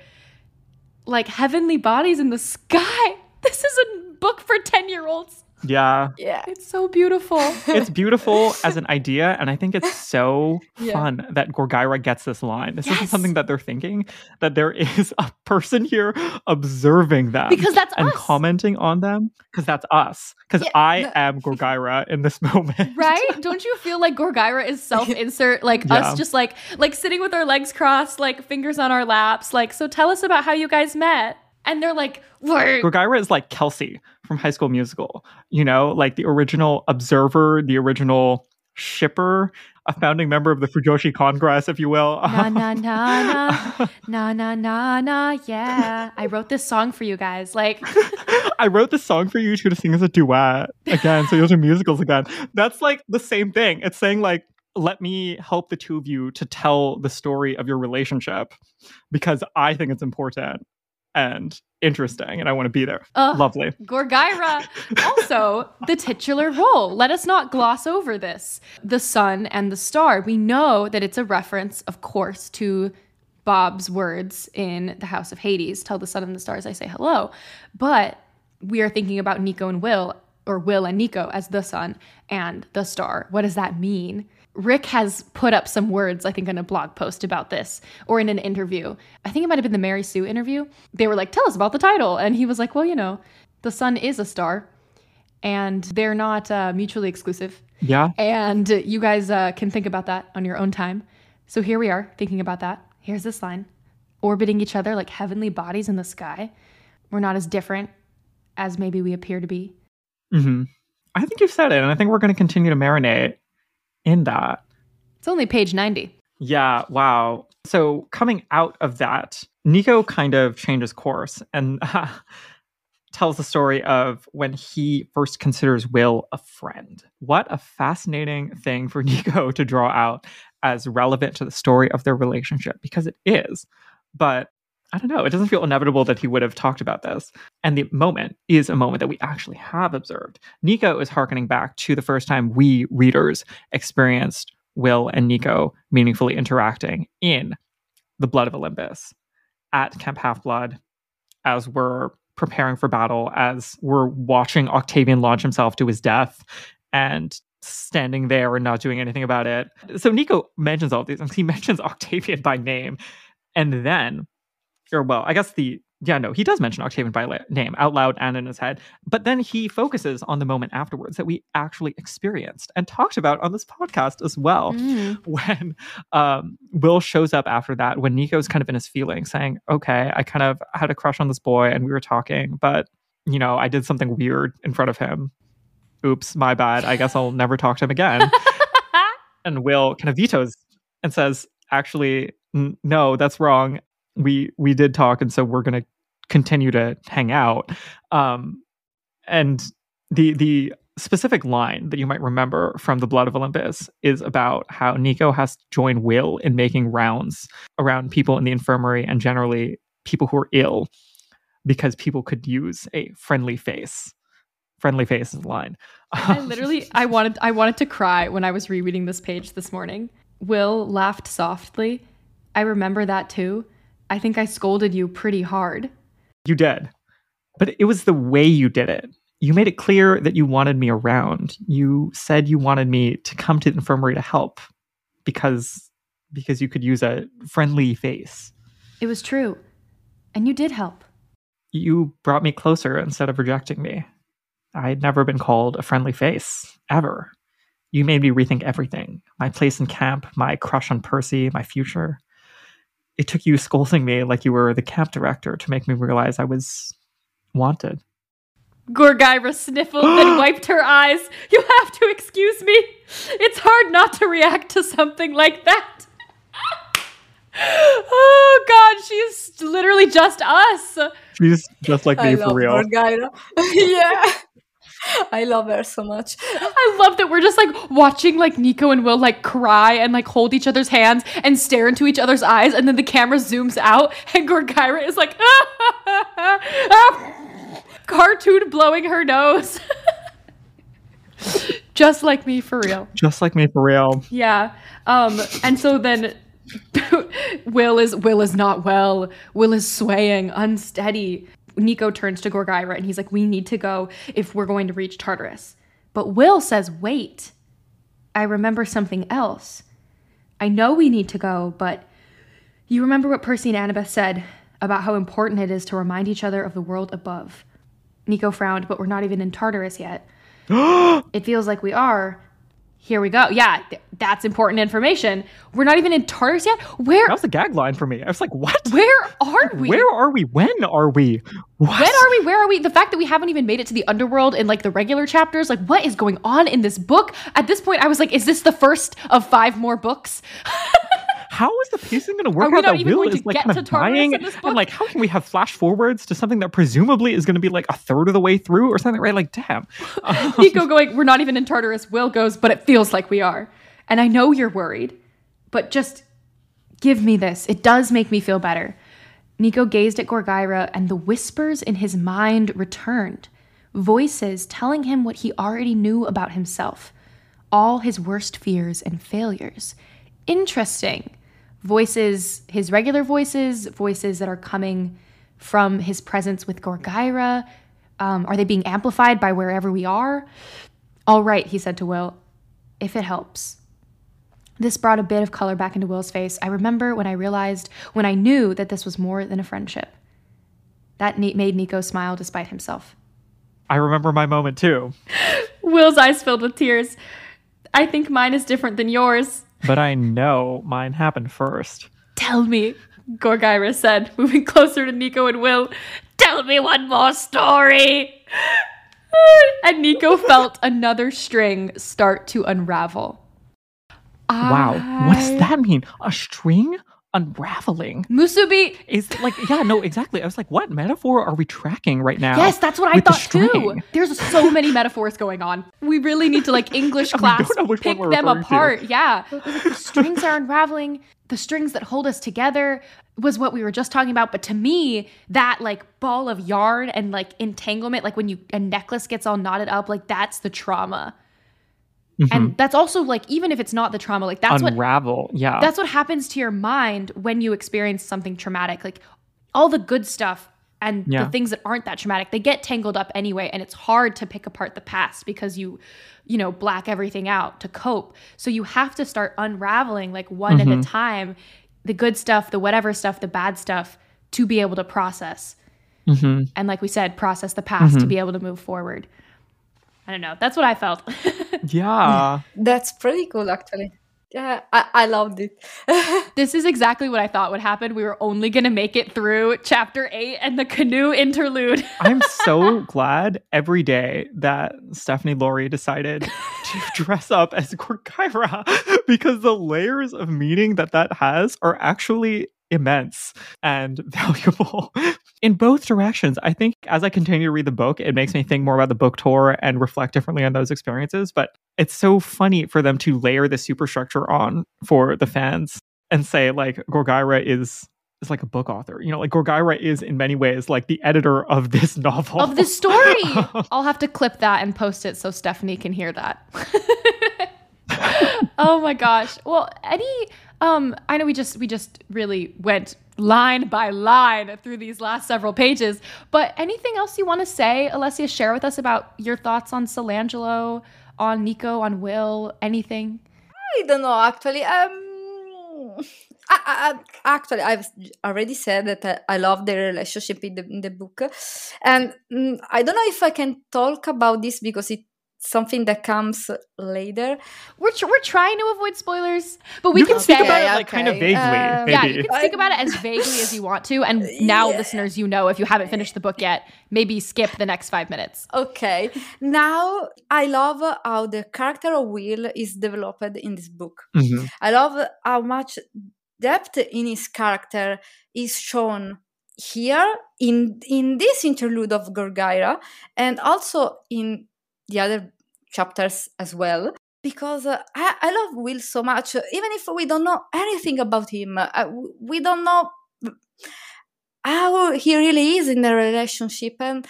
like heavenly bodies in the sky. This is a book for 10-year-olds. Yeah. yeah. It's so beautiful. It's beautiful as an idea, and I think it's so Yeah. fun that Gorgyra gets this line. This isn't something that they're thinking, that there is a person here observing them. Because that's and us. commenting on them. Because that's us. Because Yeah, I no- am Gorgyra in this moment. right? Don't you feel like Gorgyra is self-insert, like Yeah. us just like like sitting with our legs crossed, like fingers on our laps, like so tell us about how you guys met. And they're like, "Wait, Gorgyra is like Kelsey from High School Musical, you know, like the original observer, the original shipper, a founding member of the Fujoshi Congress, if you will. Na na na na na na na na. Yeah, I wrote this song for you guys. Like, I wrote this song for you two to sing as a duet again. So you'll do musicals again. That's like the same thing. It's saying like. Let me help the two of you to tell the story of your relationship because I think it's important and interesting, and I want to be there. Ugh. Lovely. Gorgyra, also the titular role. Let us not gloss over this. The sun and the star. We know that it's a reference, of course, to Bob's words in The House of Hades Tell the sun and the stars I say hello. But we are thinking about Nico and Will, or Will and Nico as the sun and the star. What does that mean? Rick has put up some words, I think, in a blog post about this or in an interview. I think it might have been the Mary Sue interview. They were like, Tell us about the title. And he was like, Well, you know, the sun is a star and they're not uh, mutually exclusive. Yeah. And you guys uh, can think about that on your own time. So here we are thinking about that. Here's this line orbiting each other like heavenly bodies in the sky. We're not as different as maybe we appear to be. hmm I think you've said it, and I think we're going to continue to marinate in that. It's only page 90. Yeah, wow. So coming out of that, Nico kind of changes course and tells the story of when he first considers Will a friend. What a fascinating thing for Nico to draw out as relevant to the story of their relationship because it is. But I don't know, it doesn't feel inevitable that he would have talked about this. And the moment is a moment that we actually have observed. Nico is harkening back to the first time we readers experienced Will and Nico meaningfully interacting in the Blood of Olympus at Camp Half Blood as we're preparing for battle, as we're watching Octavian launch himself to his death and standing there and not doing anything about it. So Nico mentions all these things. He mentions Octavian by name. And then, or well, I guess the yeah, no, he does mention Octavian by name out loud and in his head. But then he focuses on the moment afterwards that we actually experienced and talked about on this podcast as well. Mm. When um, Will shows up after that, when Nico's kind of in his feelings, saying, Okay, I kind of had a crush on this boy and we were talking, but you know, I did something weird in front of him. Oops, my bad. I guess I'll never talk to him again. and Will kind of vetoes and says, "Actually, n- no, that's wrong. We we did talk, and so we're going to continue to hang out." Um, and the the specific line that you might remember from the Blood of Olympus is about how Nico has to join Will in making rounds around people in the infirmary and generally people who are ill because people could use a friendly face. Friendly face is the line. I literally I wanted I wanted to cry when I was rereading this page this morning. Will laughed softly. I remember that too. I think I scolded you pretty hard. You did. But it was the way you did it. You made it clear that you wanted me around. You said you wanted me to come to the infirmary to help because because you could use a friendly face. It was true. And you did help. You brought me closer instead of rejecting me. I'd never been called a friendly face, ever. You made me rethink everything my place in camp, my crush on Percy, my future. It took you scolding me like you were the camp director to make me realize I was wanted. Gorgyra sniffled and wiped her eyes. You have to excuse me. It's hard not to react to something like that. oh God, she's literally just us. She's just like me I for love real. Gorgyra. yeah. I love her so much. I love that we're just like watching like Nico and Will like cry and like hold each other's hands and stare into each other's eyes, and then the camera zooms out and Gorgyra is like ah, cartoon blowing her nose. just like me for real. Just like me for real. Yeah. Um, and so then Will is Will is not well. Will is swaying, unsteady. Nico turns to Gorgyra and he's like, "We need to go if we're going to reach Tartarus." But Will says, "Wait. I remember something else. I know we need to go, but you remember what Percy and Annabeth said about how important it is to remind each other of the world above." Nico frowned, but we're not even in Tartarus yet. it feels like we are. Here we go. Yeah, th- that's important information. We're not even in Tartarus yet. Where That was a gag line for me. I was like, what? where are we? Where are we? When are we? What? when are we? Where are we? The fact that we haven't even made it to the underworld in like the regular chapters, like what is going on in this book? At this point, I was like, is this the first of five more books? How is the pacing going to work Are we out not that even Will going is to like get kind to of Tartarus dying? in this book? And like, how can we have flash forwards to something that presumably is going to be like a third of the way through or something, right? Like, damn. Um, Nico going, we're not even in Tartarus. Will goes, but it feels like we are. And I know you're worried, but just give me this. It does make me feel better. Nico gazed at Gorgyra, and the whispers in his mind returned. Voices telling him what he already knew about himself, all his worst fears and failures. Interesting. Voices, his regular voices, voices that are coming from his presence with Gorgyra. Um, are they being amplified by wherever we are? All right, he said to Will, if it helps. This brought a bit of color back into Will's face. I remember when I realized, when I knew that this was more than a friendship. That made Nico smile despite himself. I remember my moment too, Will's eyes filled with tears. I think mine is different than yours. But I know mine happened first. Tell me, Gorgyra said, moving closer to Nico and Will. Tell me one more story. And Nico felt another string start to unravel. Wow. What does that mean? A string unraveling? Musubi. Is like, yeah, no, exactly. I was like, what metaphor are we tracking right now? Yes, that's what I thought too. There's so many metaphors going on. We really need to like English class don't know which one pick them referring to. apart. Yeah, like the strings are unraveling. The strings that hold us together was what we were just talking about. But to me, that like ball of yarn and like entanglement, like when you a necklace gets all knotted up, like that's the trauma. Mm-hmm. And that's also like even if it's not the trauma, like that's what Unravel. yeah. that's what happens to your mind when you experience something traumatic. Like all the good stuff and Yeah. the things that aren't that traumatic, they get tangled up anyway. And it's hard to pick apart the past because you, you know, black everything out to cope. So you have to start unraveling like one at a mm-hmm. time the good stuff, the whatever stuff, the bad stuff to be able to process. Mhm. And like we said, process the past to mm-hmm. be able to move forward. I don't know. That's what I felt. Yeah. That's pretty cool, actually. Yeah, I, I loved it. This is exactly what I thought would happen. We were only going to make it through chapter eight and the canoe interlude. I'm so glad every day that Stephanie Laurie decided to dress up as Gorgyra because the layers of meaning that that has are actually immense and valuable in both directions. I think as I continue to read the book, it makes me think more about the book tour and reflect differently on those experiences. But it's so funny for them to layer the superstructure on for the fans and say like Gorgyra is is like a book author. You know, like Gorgyra is in many ways like the editor of this novel. of the story. I'll have to clip that and post it so Stephanie can hear that. oh my gosh. Well, any um I know we just we just really went line by line through these last several pages, but anything else you want to say, Alessia, share with us about your thoughts on Solangelo, on Nico, on Will, anything? I don't know, actually. Um, I, I, actually, I've already said that I love the relationship in the, in the book, and mm, I don't know if I can talk about this because it something that comes later. We're, tr- we're trying to avoid spoilers, but we you can, can speak say about it. it like kind of vaguely. Um. Yeah, you can speak about it as vaguely as you want to. And now, Yeah. listeners, you know if you haven't finished the book yet, maybe skip the next five minutes. Okay, now I love how the character of Will is developed in this book. Mhm. I love how much depth in his character is shown here in in this interlude of Gorgyra and also in the other chapters as well because uh, I, I love Will so much even if we don't know anything about him uh, we don't know how he really is in the relationship and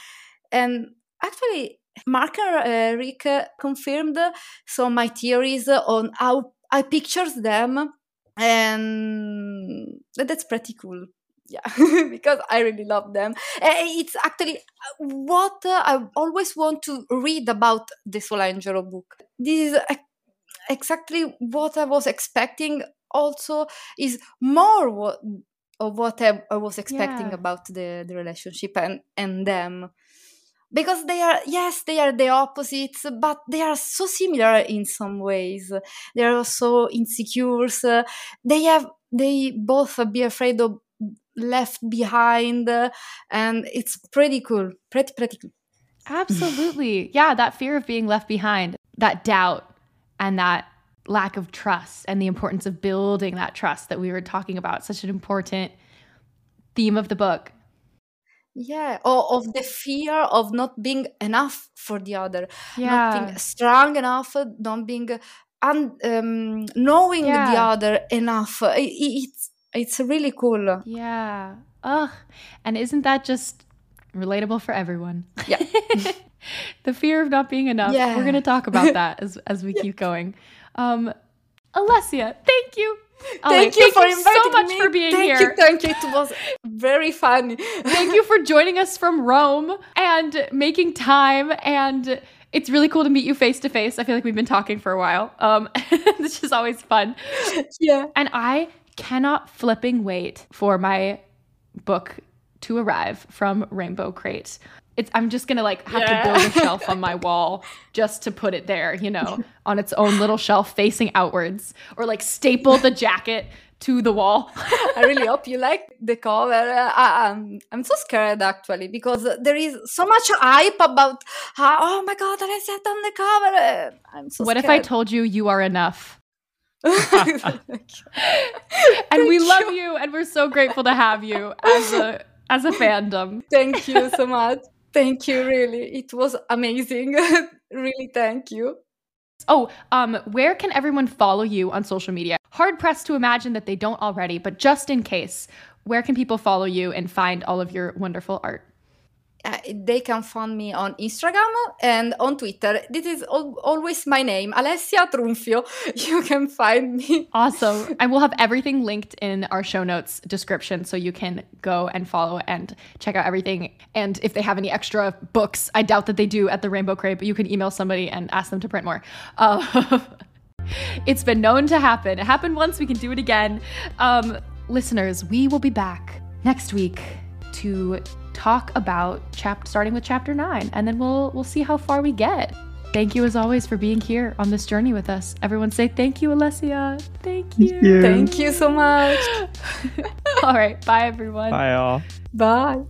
and actually Mark and uh, Rick uh, confirmed some my theories on how I pictures them and that's pretty cool yeah because i really love them. It's actually what uh, i always want to read about the solangelo book. This is exactly what i was expecting also is more what of what i, I was expecting Yeah. about the, the relationship and and them. Because they are yes they are the opposites but they are so similar in some ways. They are also insecure they have they both be afraid of left behind and it's pretty cool pretty pretty cool Absolutely. yeah, that fear of being left behind, that doubt, and that lack of trust, and the importance of building that trust that we were talking about. Such an important theme of the book. yeah or of the fear of not being enough for the other not Yeah. being strong enough not being un- um, knowing the other enough I- I- it's it's really cool Yeah. Ugh. And isn't that just relatable for everyone? Yeah. the fear of not being enough. Yeah. We're going to talk about that as, as we keep going. Um, Alessia, thank you. Ale, thank you for so inviting much me. for being thank here. you thank you it was very fun. thank you for joining us from Rome and making time and it's really cool to meet you face to face. I feel like we've been talking for a while. Um, this is always fun. yeah And I cannot flipping wait for my book to arrive from Rainbow Crate. It's I'm just gonna like have Yeah. to build a shelf on my wall just to put it there, you know, on its own little shelf facing outwards, or like staple the jacket to the wall. I really hope you like the cover. Uh, I, I'm, I'm so scared actually because there is so much hype about how, oh my god, I sat on the cover. I'm so what if I told you you are enough? And we love you. and we're so grateful to have you as a as a fandom. Thank you so much. Thank you, really. It was amazing. really, thank you. Oh, um, where can everyone follow you on social media? Hard pressed to imagine that they don't already, but just in case, where can people follow you and find all of your wonderful art? Uh, they can find me on Instagram and on Twitter. This is al- always my name, Alessia Trunfio. You can find me. Awesome. and we'll have everything linked in our show notes description so you can go and follow and check out everything. And if they have any extra books, I doubt that they do at the Rainbow Crate, but you can email somebody and ask them to print more. Uh, it's been known to happen. It happened once, we can do it again. Um, listeners, we will be back next week to talk about chap starting with chapter 9 and then we'll we'll see how far we get. Thank you as always for being here on this journey with us. Everyone say thank you Alessia. Thank you. Thank you so much. All right, bye everyone. Bye, all. Bye.